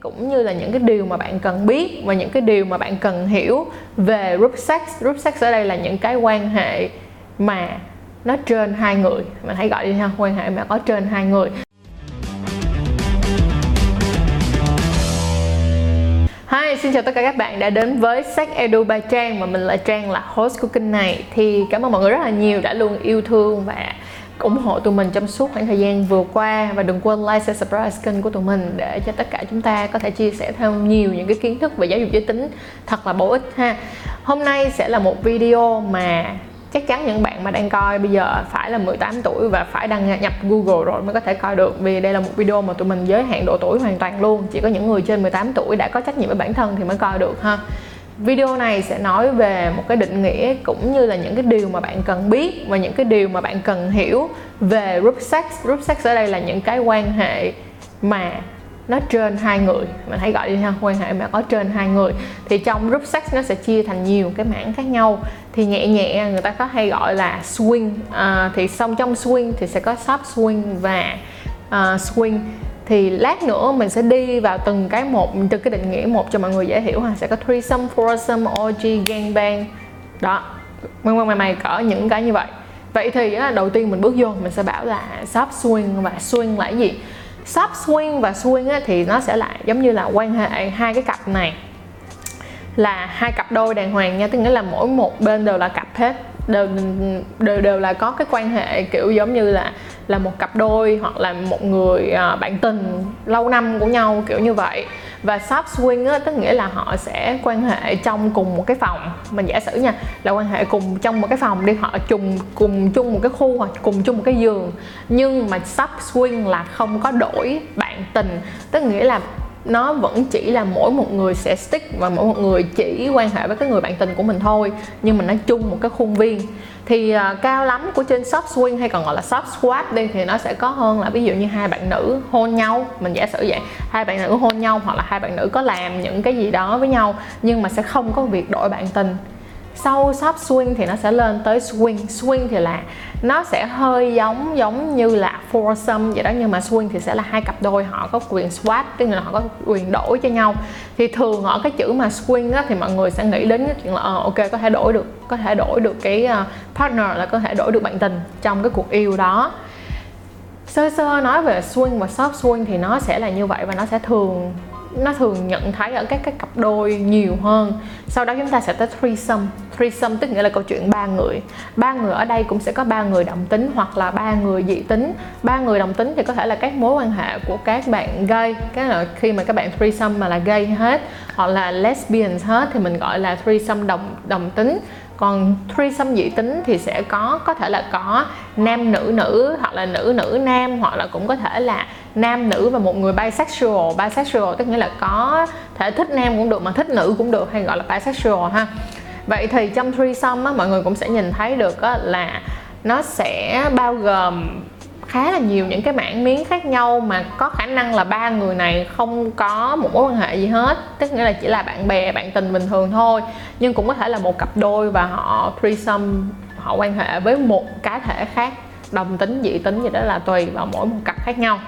cũng như là những cái điều mà bạn cần biết và những cái điều mà bạn cần hiểu về group sex. Group sex ở đây là những cái quan hệ mà nó trên hai người. Mình hãy gọi đi ha quan hệ mà có trên hai người. Hi, xin chào tất cả các bạn đã đến với Sex Edu by Trang và mình là Trang là host của kênh này. Thì cảm ơn mọi người rất là nhiều đã luôn yêu thương và ủng hộ tụi mình trong suốt khoảng thời gian vừa qua và đừng quên like, share, subscribe kênh của tụi mình để cho tất cả chúng ta có thể chia sẻ thêm nhiều những cái kiến thức về giáo dục giới tính thật là bổ ích ha. Hôm nay sẽ là một video mà chắc chắn những bạn mà đang coi bây giờ phải là 18 tuổi và phải đăng nhập Google rồi mới có thể coi được vì đây là một video mà tụi mình giới hạn độ tuổi hoàn toàn luôn chỉ có những người trên 18 tuổi đã có trách nhiệm với bản thân thì mới coi được ha Video này sẽ nói về một cái định nghĩa cũng như là những cái điều mà bạn cần biết và những cái điều mà bạn cần hiểu về group sex. Group sex ở đây là những cái quan hệ mà nó trên hai người. Mình hãy gọi đi ha quan hệ mà có trên hai người. Thì trong group sex nó sẽ chia thành nhiều cái mảng khác nhau. Thì nhẹ nhẹ người ta có hay gọi là swing. À, thì xong trong swing thì sẽ có sub swing và uh, swing thì lát nữa mình sẽ đi vào từng cái một từng cái định nghĩa một cho mọi người dễ hiểu ha. Sẽ có threesome, foursome, orgy, gangbang. Đó mày mày mày cỡ những cái như vậy. Vậy thì á, đầu tiên mình bước vô mình sẽ bảo là sub swing và swing là cái gì? Sub swing và swing á, thì nó sẽ lại giống như là quan hệ hai cái cặp này. Là hai cặp đôi đàng hoàng nha tức nghĩa là mỗi một bên đều là cặp hết đều đều đều là có cái quan hệ kiểu giống như là là một cặp đôi hoặc là một người à, bạn tình lâu năm của nhau kiểu như vậy. Và soft swing á, tức nghĩa là họ sẽ quan hệ trong cùng một cái phòng. Mình giả sử nha là quan hệ cùng trong một cái phòng đi họ chung cùng chung một cái khu hoặc cùng chung một cái giường. Nhưng mà soft swing là không có đổi bạn tình tức nghĩa là nó vẫn chỉ là mỗi một người sẽ stick và mỗi một người chỉ quan hệ với cái người bạn tình của mình thôi nhưng mà nó chung một cái khuôn viên. Thì uh, cao lắm của trên shop swing hay còn gọi là shop squat đi thì nó sẽ có hơn là ví dụ như hai bạn nữ hôn nhau. Mình giả sử vậy hai bạn nữ hôn nhau hoặc là hai bạn nữ có làm những cái gì đó với nhau nhưng mà sẽ không có việc đổi bạn tình sau soft swing thì nó sẽ lên tới swing. Swing thì là nó sẽ hơi giống giống như là foursome vậy đó nhưng mà swing thì sẽ là hai cặp đôi họ có quyền swap tức là họ có quyền đổi cho nhau. Thì thường ở cái chữ mà swing á, thì mọi người sẽ nghĩ đến cái chuyện là ờ, ok có thể đổi được có thể đổi được cái ờ, partner là có thể đổi được bạn tình trong cái cuộc yêu đó. Sơ sơ nói về swing và soft swing thì nó sẽ là như vậy và nó sẽ thường nó thường nhận thấy ở các cái cặp đôi nhiều hơn. Sau đó chúng ta sẽ tới threesome. Threesome tức nghĩa là câu chuyện ba người. Ba người ở đây cũng sẽ có ba người đồng tính hoặc là ba người dị tính. Ba người đồng tính thì có thể là các mối quan hệ của các bạn gay. Cái là khi mà các bạn threesome mà là gay hết, hoặc là lesbians hết thì mình gọi là threesome đồng đồng tính còn threesome dị tính thì sẽ có có thể là có nam nữ nữ hoặc là nữ nữ nam hoặc là cũng có thể là nam nữ và một người bisexual. Bisexual tức nghĩa là có thể thích nam cũng được mà thích nữ cũng được hay gọi là bisexual ha. Vậy thì trong threesome á, mọi người cũng sẽ nhìn thấy được á, là nó sẽ bao gồm khá là nhiều những cái mảng miếng khác nhau mà có khả năng là ba người này không có một mối quan hệ gì hết. Tức nghĩa là chỉ là bạn bè, bạn tình bình thường thôi. Nhưng cũng có thể là một cặp đôi và họ threesome, họ quan hệ với một cá thể khác. Đồng tính, dị tính gì đó là tùy vào mỗi một cặp khác nhau.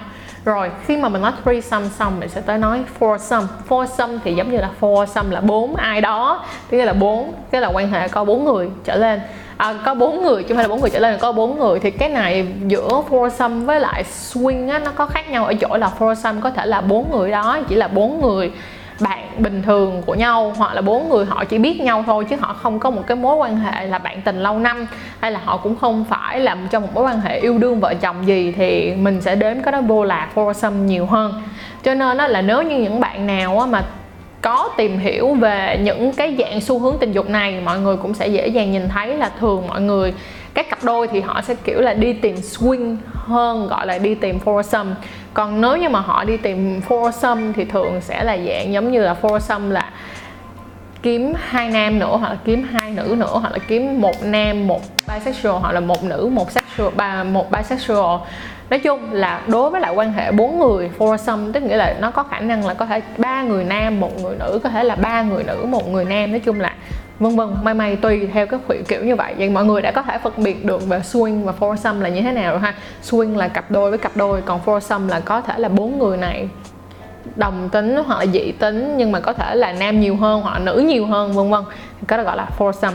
Rồi, khi mà mình nói threesome xong, mình sẽ tới nói foursome. Foursome thì giống như là foursome là bốn ai đó. Tức là bốn cái là quan hệ có bốn người trở lên à, có bốn người chứ không phải là bốn người trở lên có bốn người thì cái này giữa foursome với lại swing á nó có khác nhau. Ở chỗ là foursome có thể là bốn người đó chỉ là bốn người bạn bình thường của nhau hoặc là bốn người họ chỉ biết nhau thôi chứ họ không có một cái mối quan hệ là bạn tình lâu năm hay là họ cũng không phải là trong một mối quan hệ yêu đương vợ chồng gì thì mình sẽ đến cái đó vô là foursome nhiều hơn. Cho nên đó là nếu như những bạn nào mà có tìm hiểu về những cái dạng xu hướng tình dục này, mọi người cũng sẽ dễ dàng nhìn thấy là thường mọi người, các cặp đôi thì họ sẽ, kiểu là, đi tìm swing hơn, gọi là đi tìm foursome. Còn nếu như mà họ đi tìm foursome thì thường sẽ là dạng giống như là foursome là kiếm hai nam nữa, hoặc là kiếm hai nữ nữa, hoặc là kiếm một nam, một bisexual, hoặc là một nữ, một sexual, ba, một bisexual nói chung là đối với lại quan hệ bốn người foursome tức nghĩa là nó có khả năng là có thể ba người nam, một người nữ, có thể là ba người nữ, một người nam, nói chung là vân vân, may may tùy theo cái kiểu như vậy. Vậy mọi người đã có thể phân biệt được về swing và foursome là như thế nào rồi ha. Swing là cặp đôi với cặp đôi, còn foursome là có thể là bốn người này. Đồng tính hoặc là dị tính nhưng mà có thể là nam nhiều hơn hoặc là nữ nhiều hơn, vân vân. Cái đó gọi là foursome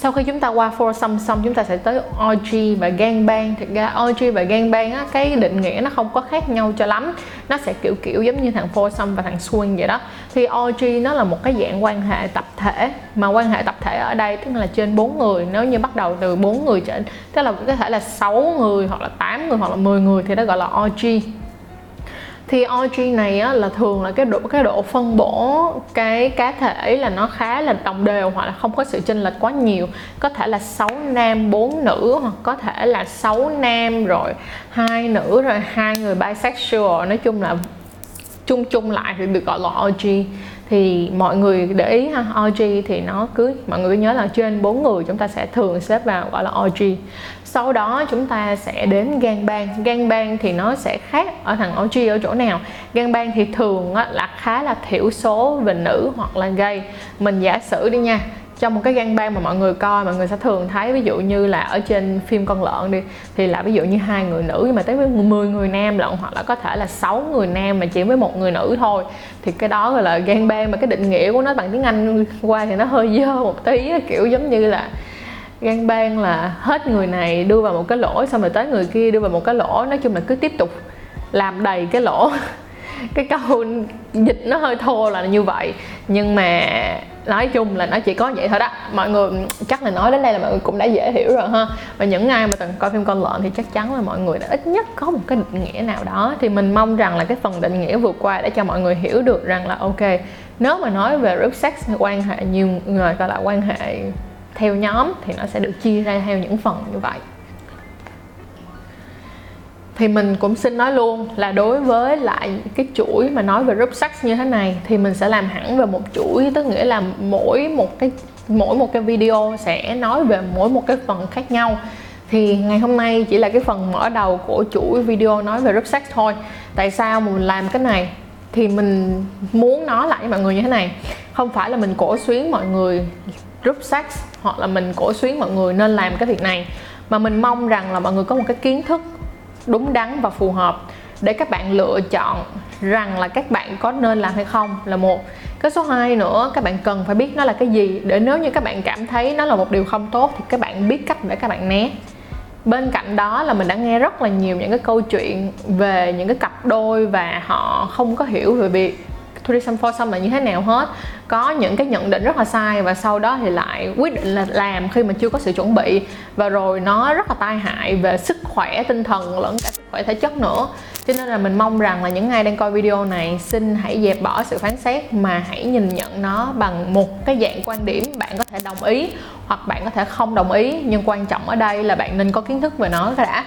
sau khi chúng ta qua foursome xong chúng ta sẽ tới orgy và gangbang. Thực ra orgy và gangbang á, cái định nghĩa nó không có khác nhau cho lắm. Nó sẽ kiểu kiểu giống như thằng foursome và thằng swing vậy đó. Thì orgy nó là một cái dạng quan hệ tập thể, mà quan hệ tập thể ở đây tức là trên bốn người. Nếu như bắt đầu từ bốn người trở, tức là có thể là 6 người hoặc là 8 người hoặc là 10 người thì đó gọi là orgy thì org này á, là thường là cái độ cái độ phân bổ cái cá thể là nó khá là đồng đều hoặc là không có sự chênh lệch quá nhiều. Có thể là 6 nam 4 nữ hoặc có thể là 6 nam rồi hai nữ rồi hai người bisexual. Nói chung là chung chung lại thì được gọi là org thì mọi người để ý ha org thì nó cứ mọi người cứ nhớ là trên bốn người chúng ta sẽ thường xếp vào gọi là org sau đó chúng ta sẽ đến gan bang gan bang thì nó sẽ khác ở thằng OG ở chỗ nào? Gan bang thì thường là khá là thiểu số về nữ hoặc là gay. Mình giả sử đi nha, trong một cái gan bang mà mọi người coi, mọi người sẽ thường thấy, ví dụ như là ở trên phim con lợn đi, thì là ví dụ như hai người nữ nhưng mà tới với 10 người nam lận, hoặc là có thể là 6 người nam mà chỉ với một người nữ thôi. Thì cái đó gọi là gan bang mà cái định nghĩa của nó bằng tiếng Anh qua thì nó hơi dơ một tí kiểu giống như là gan bang là hết người này đưa vào một cái lỗ, xong rồi tới người kia đưa vào một cái lỗ. Nói chung là cứ tiếp tục làm đầy cái lỗ. Cái câu dịch nó hơi thô là như vậy. Nhưng mà nói chung là nó chỉ có vậy thôi đó. Mọi người, chắc là nói đến đây là mọi người cũng đã dễ hiểu rồi ha. Và những ai mà từng coi phim con lợn thì chắc chắn là mọi người đã ít nhất có một cái định nghĩa nào đó. Thì mình mong rằng là cái phần định nghĩa vừa qua để cho mọi người hiểu được rằng là, ok, nếu mà nói về group sex quan hệ, nhiều người gọi là quan hệ theo nhóm thì nó sẽ được chia ra theo những phần như vậy. Thì mình cũng xin nói luôn là đối với lại cái chuỗi mà nói về group sex như thế này thì mình sẽ làm hẳn về một chuỗi, tức nghĩa là mỗi một cái, mỗi một cái video sẽ nói về mỗi một cái phần khác nhau. Thì ngày hôm nay chỉ là cái phần mở đầu của chuỗi video nói về group sex thôi. Tại sao mình làm cái này? Thì mình muốn nói lại với mọi người như thế này. Không phải là mình cổ xuyến mọi người group sex hoặc là mình cổ xuyến mọi người nên làm cái việc này. Mà mình mong rằng là mọi người có một cái kiến thức đúng đắn và phù hợp để các bạn lựa chọn rằng là các bạn có nên làm hay không là một. Cái số 2 nữa, các bạn cần phải biết nó là cái gì để nếu như các bạn cảm thấy nó là một điều không tốt thì các bạn biết cách để các bạn né. Bên cạnh đó là mình đã nghe rất là nhiều những cái câu chuyện về những cái cặp đôi và họ không có hiểu về việc tourism xong là như thế nào hết. Có những cái nhận định rất là sai và sau đó thì lại quyết định là làm khi mà chưa có sự chuẩn bị. Và rồi nó rất là tai hại về sức khỏe tinh thần lẫn cả sức khỏe thể chất nữa. Cho nên là mình mong rằng là những ai đang coi video này, xin hãy dẹp bỏ sự phán xét mà hãy nhìn nhận nó bằng một cái dạng quan điểm bạn có thể đồng ý hoặc bạn có thể không đồng ý. Nhưng quan trọng ở đây là bạn nên có kiến thức về nó đã.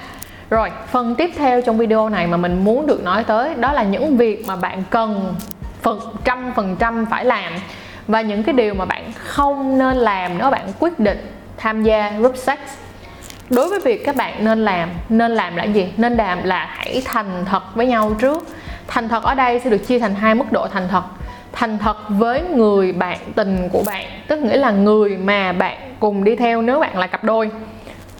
Rồi, phần tiếp theo trong video này mà mình muốn được nói tới đó là những việc mà bạn cần phần, trăm phần trăm phải làm. Và những cái điều mà bạn không nên làm nếu bạn quyết định tham gia group sex. Đối với việc các bạn nên làm nên làm là gì? Nên làm là hãy thành thật với nhau trước. Thành thật ở đây sẽ được chia thành hai mức độ thành thật. Thành thật với người bạn tình của bạn, tức nghĩa là người mà bạn cùng đi theo nếu bạn là cặp đôi.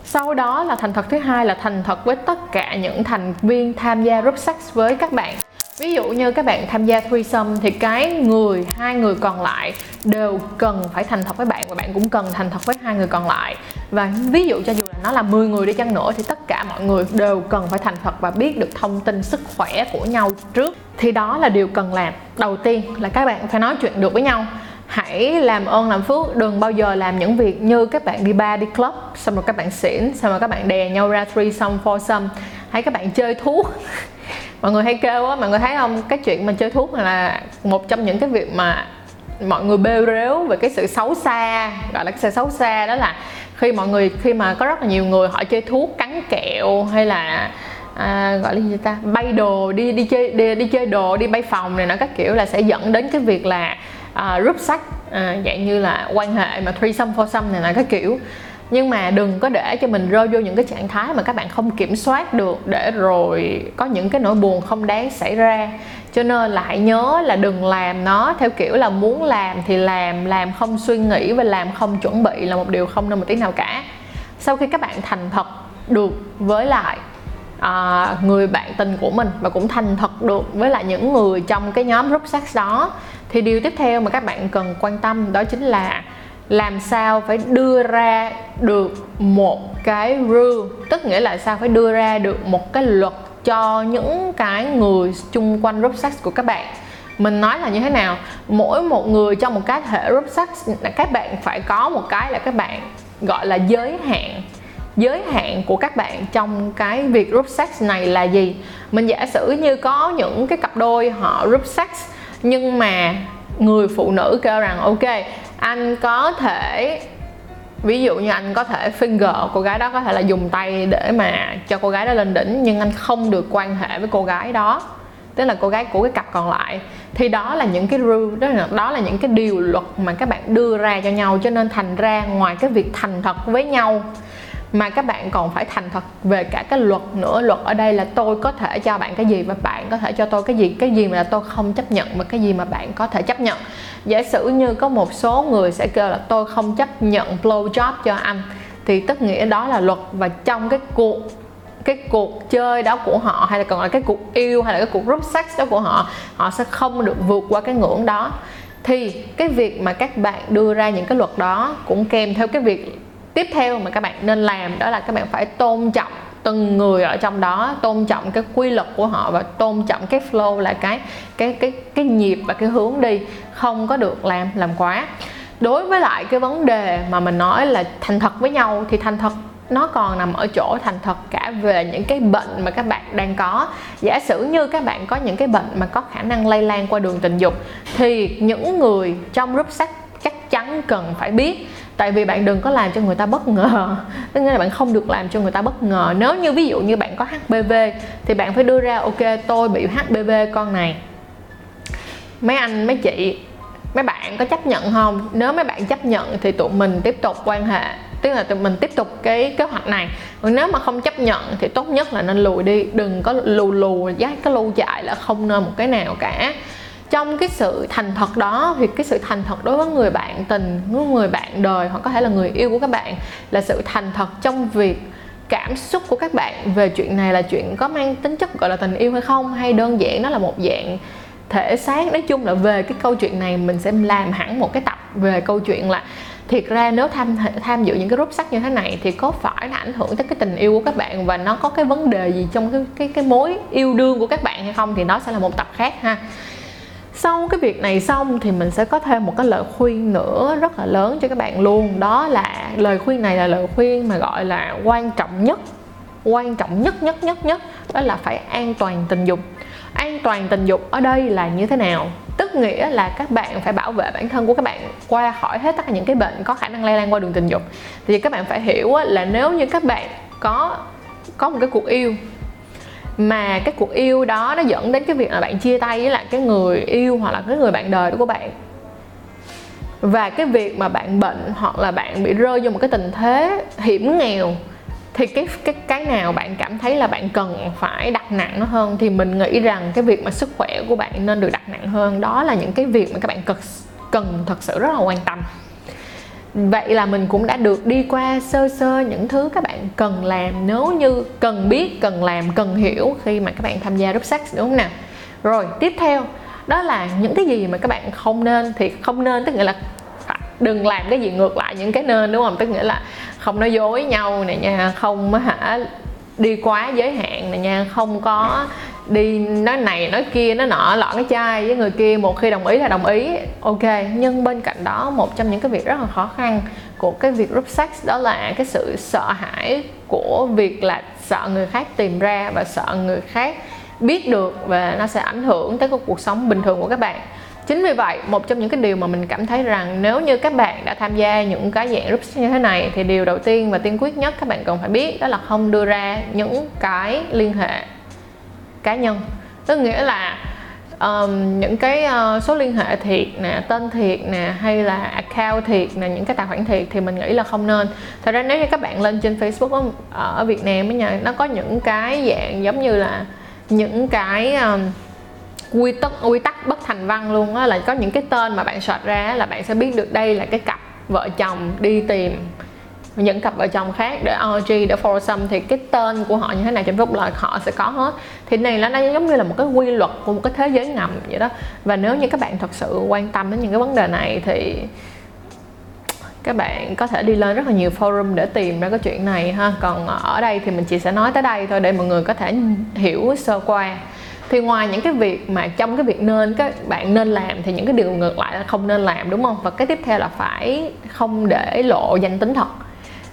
Sau đó là thành thật thứ hai là thành thật với tất cả những thành viên tham gia group sex với các bạn ví dụ như các bạn tham gia threesome thì cái người, hai người còn lại đều cần phải thành thật với bạn và bạn cũng cần thành thật với hai người còn lại. Và ví dụ cho dù là nó là 10 người đi chăng nữa thì tất cả mọi người đều cần phải thành thật và biết được thông tin sức khỏe của nhau trước. Thì đó là điều cần làm. Đầu tiên là các bạn phải nói chuyện được với nhau. Hãy làm ơn làm phước, đừng bao giờ làm những việc như các bạn đi bar đi club, xong rồi các bạn xỉn, xong rồi các bạn đè nhau ra threesome, foursome. Hay các bạn chơi thuốc. mọi người hay kêu á mọi người thấy không? Cái chuyện mà chơi thuốc là một trong những cái việc mà mọi người bêu rếu về cái sự xấu xa gọi là cái sự xấu xa đó là khi mọi người khi mà có rất là nhiều người họ chơi thuốc cắn kẹo hay là à, gọi là gì ta? Bay đồ đi đi chơi đi, đi chơi đồ đi bay phòng này nó các kiểu là sẽ dẫn đến cái việc là à, rút sách à, dạng như là quan hệ mà threesome foursome này là các kiểu nhưng mà đừng có để cho mình rơi vô những cái trạng thái mà các bạn không kiểm soát được để rồi có những cái nỗi buồn không đáng xảy ra. Cho nên là hãy nhớ là đừng làm nó theo kiểu là muốn làm thì làm làm không suy nghĩ và làm không chuẩn bị là một điều không nên một tí nào cả. Sau khi các bạn thành thật được với lại à, người bạn tình của mình và cũng thành thật được với lại những người trong cái nhóm group sex đó thì điều tiếp theo mà các bạn cần quan tâm đó chính là làm sao phải đưa ra được một cái rule? Tức nghĩa là sao phải đưa ra được một cái luật cho những cái người chung quanh group sex của các bạn? Mình nói là như thế nào? Mỗi một người trong một cái thể group sex, các bạn phải có một cái là các bạn gọi là giới hạn. Giới hạn của các bạn trong cái việc group sex này là gì? Mình giả sử như có những cái cặp đôi họ group sex, nhưng mà người phụ nữ kêu rằng, ok anh có thể, ví dụ như anh có thể finger cô gái đó có thể là dùng tay để mà cho cô gái đó lên đỉnh, nhưng anh không được quan hệ với cô gái đó. Tức là cô gái của cái cặp còn lại. Thì đó là những cái rule, đó là đó là những cái điều luật mà các bạn đưa ra cho nhau, cho nên thành ra ngoài cái việc thành thật với nhau mà các bạn còn phải thành thật về cả cái luật nữa. Luật ở đây là tôi có thể cho bạn cái gì và bạn có thể cho tôi cái gì cái gì mà tôi không chấp nhận và cái gì mà bạn có thể chấp nhận. Giả sử như có một số người sẽ kêu là tôi không chấp nhận blow job cho anh. Thì tất nghĩa đó là luật. Và trong cái cuộc cái cuộc chơi đó của họ, hay là còn là cái cuộc yêu, hay là cái cuộc group sex đó của họ họ sẽ không được vượt qua cái ngưỡng đó. Thì cái việc mà các bạn đưa ra những cái luật đó cũng kèm theo cái việc tiếp theo mà các bạn nên làm đó là các bạn phải tôn trọng từng người ở trong đó, tôn trọng cái quy luật của họ và tôn trọng cái flow là cái cái cái cái nhịp và cái hướng đi. Không có được làm làm quá. Đối với lại cái vấn đề mà mình nói là thành thật với nhau thì thành thật nó còn nằm ở chỗ thành thật cả về những cái bệnh mà các bạn đang có. Giả sử như các bạn có những cái bệnh mà có khả năng lây lan qua đường tình dục thì những người trong group sách chắc chắn cần phải biết tại vì bạn đừng có làm cho người ta bất ngờ. Tức là bạn không được làm cho người ta bất ngờ. Nếu như ví dụ như bạn có HPV thì bạn phải đưa ra, ok, tôi bị HPV con này. Mấy anh, mấy chị, mấy bạn có chấp nhận không? Nếu mấy bạn chấp nhận thì tụi mình tiếp tục quan hệ, tức là tụi mình tiếp tục cái kế hoạch này. Còn nếu mà không chấp nhận thì tốt nhất là nên lùi đi, đừng có lù lù, giá cái lâu chạy là không nên một cái nào cả trong cái sự thành thật đó, thì cái sự thành thật đối với người bạn tình người bạn đời, hoặc có thể là người yêu của các bạn, là sự thành thật trong việc cảm xúc của các bạn về chuyện này là chuyện có mang tính chất, gọi là, tình yêu hay không, hay đơn giản nó là một dạng thể xác. Nói chung là về cái câu chuyện này, mình sẽ làm hẳn một cái tập về câu chuyện là, thiệt ra nếu tham tham dự những cái group sắc như thế này thì có phải là ảnh hưởng tới cái tình yêu của các bạn và nó có cái vấn đề gì trong cái cái cái mối yêu đương của các bạn hay không, thì nó sẽ là một tập khác ha sau cái việc này xong thì mình sẽ có thêm một cái lời khuyên nữa rất là lớn cho các bạn luôn. Đó là lời khuyên này là lời khuyên mà gọi là quan trọng nhất, quan trọng nhất nhất nhất nhất, đó là phải an toàn tình dục. An toàn tình dục ở đây là như thế nào? Tức nghĩa là các bạn phải bảo vệ bản thân của các bạn qua khỏi hết tất cả những cái bệnh có khả năng lây lan qua đường tình dục. Thì các bạn phải hiểu là nếu như các bạn có có một cái cuộc yêu mà cái cuộc yêu đó nó dẫn đến cái việc là bạn chia tay với lại cái người yêu hoặc là cái người bạn đời của bạn. Và cái việc mà bạn bệnh hoặc là bạn bị rơi vô một cái tình thế hiểm nghèo, thì cái cái cái nào bạn cảm thấy là bạn cần phải đặt nặng nó hơn thì mình nghĩ rằng cái việc mà sức khỏe của bạn nên được đặt nặng hơn. Đó là những cái việc mà các bạn cần cần thật sự rất là quan tâm vậy là mình cũng đã được đi qua sơ sơ những thứ các bạn cần làm. Nếu như cần biết, cần làm, cần hiểu khi mà các bạn tham gia group sex, đúng không nào? Rồi, tiếp theo, đó là những cái gì mà các bạn không nên, thì không nên, tức nghĩa là đừng làm cái gì ngược lại những cái nên, đúng không? Tức nghĩa là không nói dối nhau này nha, không hả, đi quá giới hạn này nha, không có đi nói này, nói kia nó nọ, lọ cái chai với người kia, một khi đồng ý là đồng ý. Ok, nhưng bên cạnh đó, một trong những cái việc rất là khó khăn của cái việc group sex đó là cái sự sợ hãi của việc là sợ người khác tìm ra và sợ người khác biết được và nó sẽ ảnh hưởng tới cái cuộc sống bình thường của các bạn. Chính vì vậy, một trong những cái điều mà mình cảm thấy rằng nếu như các bạn đã tham gia những cái dạng group như thế này thì điều đầu tiên và tiên quyết nhất các bạn cần phải biết đó là không đưa ra những cái liên hệ cá nhân. Tức nghĩa là um, những cái uh, số liên hệ thiệt nè tên thiệt nè hay là account thiệt nè những cái tài khoản thiệt thì mình nghĩ là không nên. Thật ra nếu như các bạn lên trên facebook ở, ở việt nam ấy nha nó có những cái dạng giống như là những cái um, quy tắc quy tắc bất thành văn luôn á là có những cái tên mà bạn search ra là bạn sẽ biết được đây là cái cặp vợ chồng đi tìm những cặp vợ chồng khác để orgy để foursome thì cái tên của họ như thế này trên phúc là họ sẽ có hết. Thì này là nó giống như là một cái quy luật của một cái thế giới ngầm vậy đó. Và nếu như các bạn thật sự quan tâm đến những cái vấn đề này thì các bạn có thể đi lên rất là nhiều forum để tìm ra cái chuyện này ha. Còn ở đây thì mình chỉ sẽ nói tới đây thôi để mọi người có thể hiểu sơ qua. Thì ngoài những cái việc mà trong cái việc nên, các bạn nên làm thì những cái điều ngược lại là không nên làm, đúng không? Và cái tiếp theo là phải không để lộ danh tính thật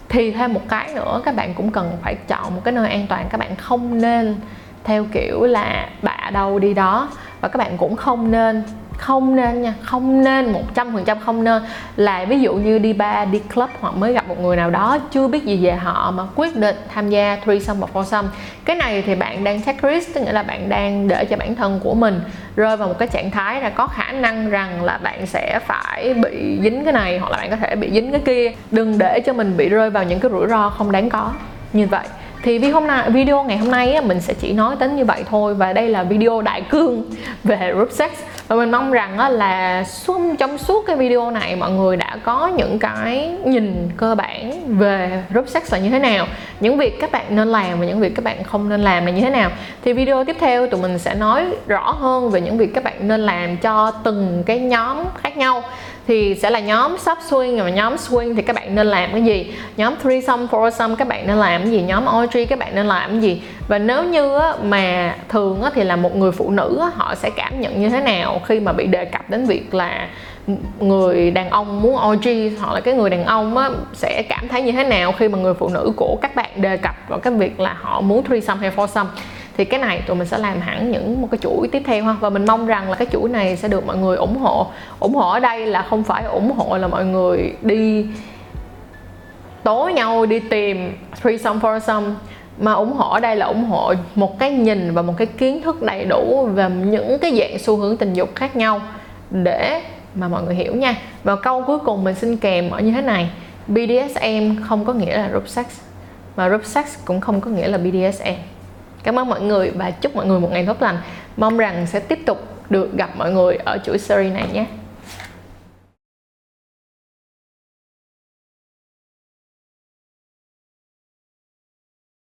thì thêm một cái nữa, các bạn cũng cần phải chọn một cái nơi an toàn. Các bạn không nên theo kiểu là bạ đâu đi đó. Và các bạn cũng không nên không nên nha, không nên, một trăm phần trăm không nên. Là ví dụ như đi bar, đi club hoặc mới gặp một người nào đó, chưa biết gì về họ mà quyết định tham gia threesome hoặc foursome. Cái này thì bạn đang take risk tức nghĩa là bạn đang để cho bản thân của mình rơi vào một cái trạng thái là có khả năng rằng là bạn sẽ phải bị dính cái này hoặc là bạn có thể bị dính cái kia. Đừng để cho mình bị rơi vào những cái rủi ro không đáng có. Như vậy thì video hôm nay video ngày hôm nay á, mình sẽ chỉ nói đến như vậy thôi và đây là video đại cương về group sex. Và mình mong rằng á, là xung trong suốt cái video này mọi người đã có những cái nhìn cơ bản về group sex là như thế nào những việc các bạn nên làm và những việc các bạn không nên làm là như thế nào. Thì video tiếp theo tụi mình sẽ nói rõ hơn về những việc các bạn nên làm cho từng cái nhóm khác nhau thì sẽ là nhóm sub swing và nhóm swing thì các bạn nên làm cái gì? Nhóm threesome foursome các bạn nên làm cái gì? Nhóm orgy các bạn nên làm cái gì? Và nếu như mà thường thì là một người phụ nữ họ sẽ cảm nhận như thế nào khi mà bị đề cập đến việc là người đàn ông muốn orgy hoặc là cái người đàn ông á, sẽ cảm thấy như thế nào khi mà người phụ nữ của các bạn đề cập vào cái việc là họ muốn threesome hay foursome? Thì cái này tụi mình sẽ làm hẳn những một cái chuỗi tiếp theo ha. Và mình mong rằng là cái chuỗi này sẽ được mọi người ủng hộ. Ủng hộ ở đây là không phải ủng hộ là mọi người đi tố nhau, đi tìm threesome foursome mà ủng hộ ở đây là ủng hộ một cái nhìn và một cái kiến thức đầy đủ về những cái dạng xu hướng tình dục khác nhau để mà mọi người hiểu nha. Và câu cuối cùng mình xin kèm ở như thế này. BDSM không có nghĩa là group sex. Mà group sex cũng không có nghĩa là BDSM cảm ơn mọi người và chúc mọi người một ngày tốt lành. Mong rằng sẽ tiếp tục được gặp mọi người ở chuỗi series này nhé.